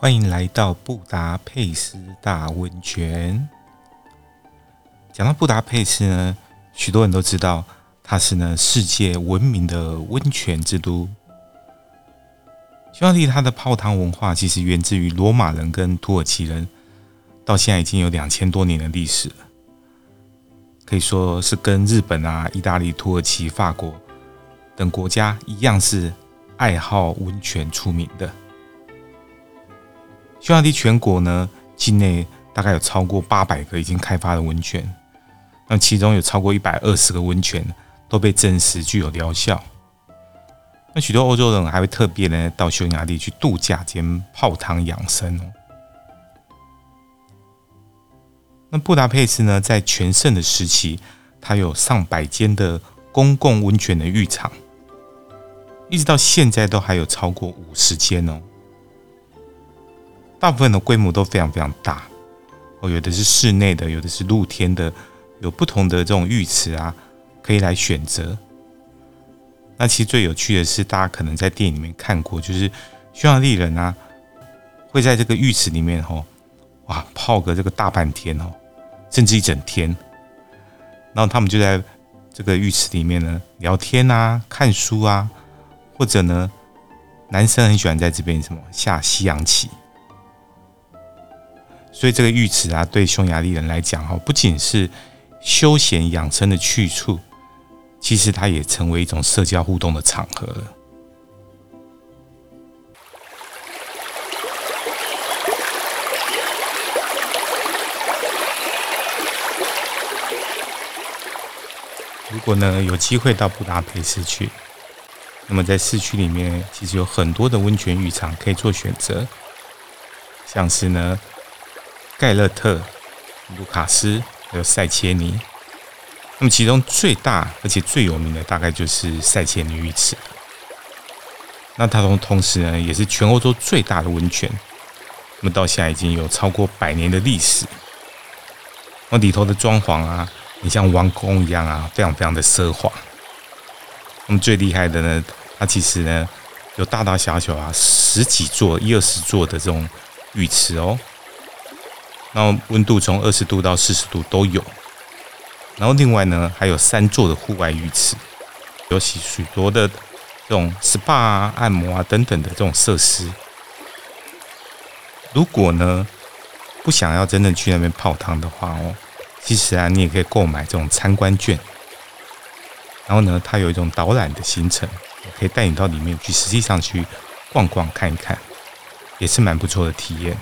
欢迎来到布达佩斯大温泉。讲到布达佩斯呢，许多人都知道它是呢世界闻名的温泉之都。匈牙利它的泡汤文化其实源自于罗马人跟土耳其人，到现在已经有两千多年的历史了，可以说是跟日本啊、意大利、土耳其、法国等国家一样，是爱好温泉出名的。匈牙利全国呢，境内大概有超过八百个已经开发的温泉，那其中有超过一百二十个温泉都被证实具有疗效。那许多欧洲人还会特别呢到匈牙利去度假兼泡汤养生哦。那布达佩斯呢，在全盛的时期，它有上百间的公共温泉的浴场，一直到现在都还有超过五十间哦。大部分的规模都非常非常大哦，有的是室内的，有的是露天的，有不同的这种浴池啊，可以来选择。那其实最有趣的是，大家可能在电影里面看过，就是匈牙利人啊，会在这个浴池里面吼，哇，泡个这个大半天哦，甚至一整天。然后他们就在这个浴池里面呢聊天啊、看书啊，或者呢，男生很喜欢在这边什么下西洋棋。所以这个浴池啊，对匈牙利人来讲，哈，不仅是休闲养生的去处，其实它也成为一种社交互动的场合了。如果呢有机会到布达佩斯去，那么在市区里面其实有很多的温泉浴场可以做选择，像是呢。盖勒特、卢卡斯还有塞切尼，那么其中最大而且最有名的大概就是塞切尼浴池。那它同同时呢，也是全欧洲最大的温泉。那么到现在已经有超过百年的历史。那里头的装潢啊，你像王宫一样啊，非常非常的奢华。那么最厉害的呢，它其实呢有大大小小啊十几座、一二十座的这种浴池哦。然后温度从二十度到四十度都有，然后另外呢还有三座的户外浴池，有许许多的这种 SPA 啊、按摩啊等等的这种设施。如果呢不想要真正去那边泡汤的话哦，其实啊你也可以购买这种参观券，然后呢它有一种导览的行程，可以带你到里面去，实际上去逛逛看一看，也是蛮不错的体验。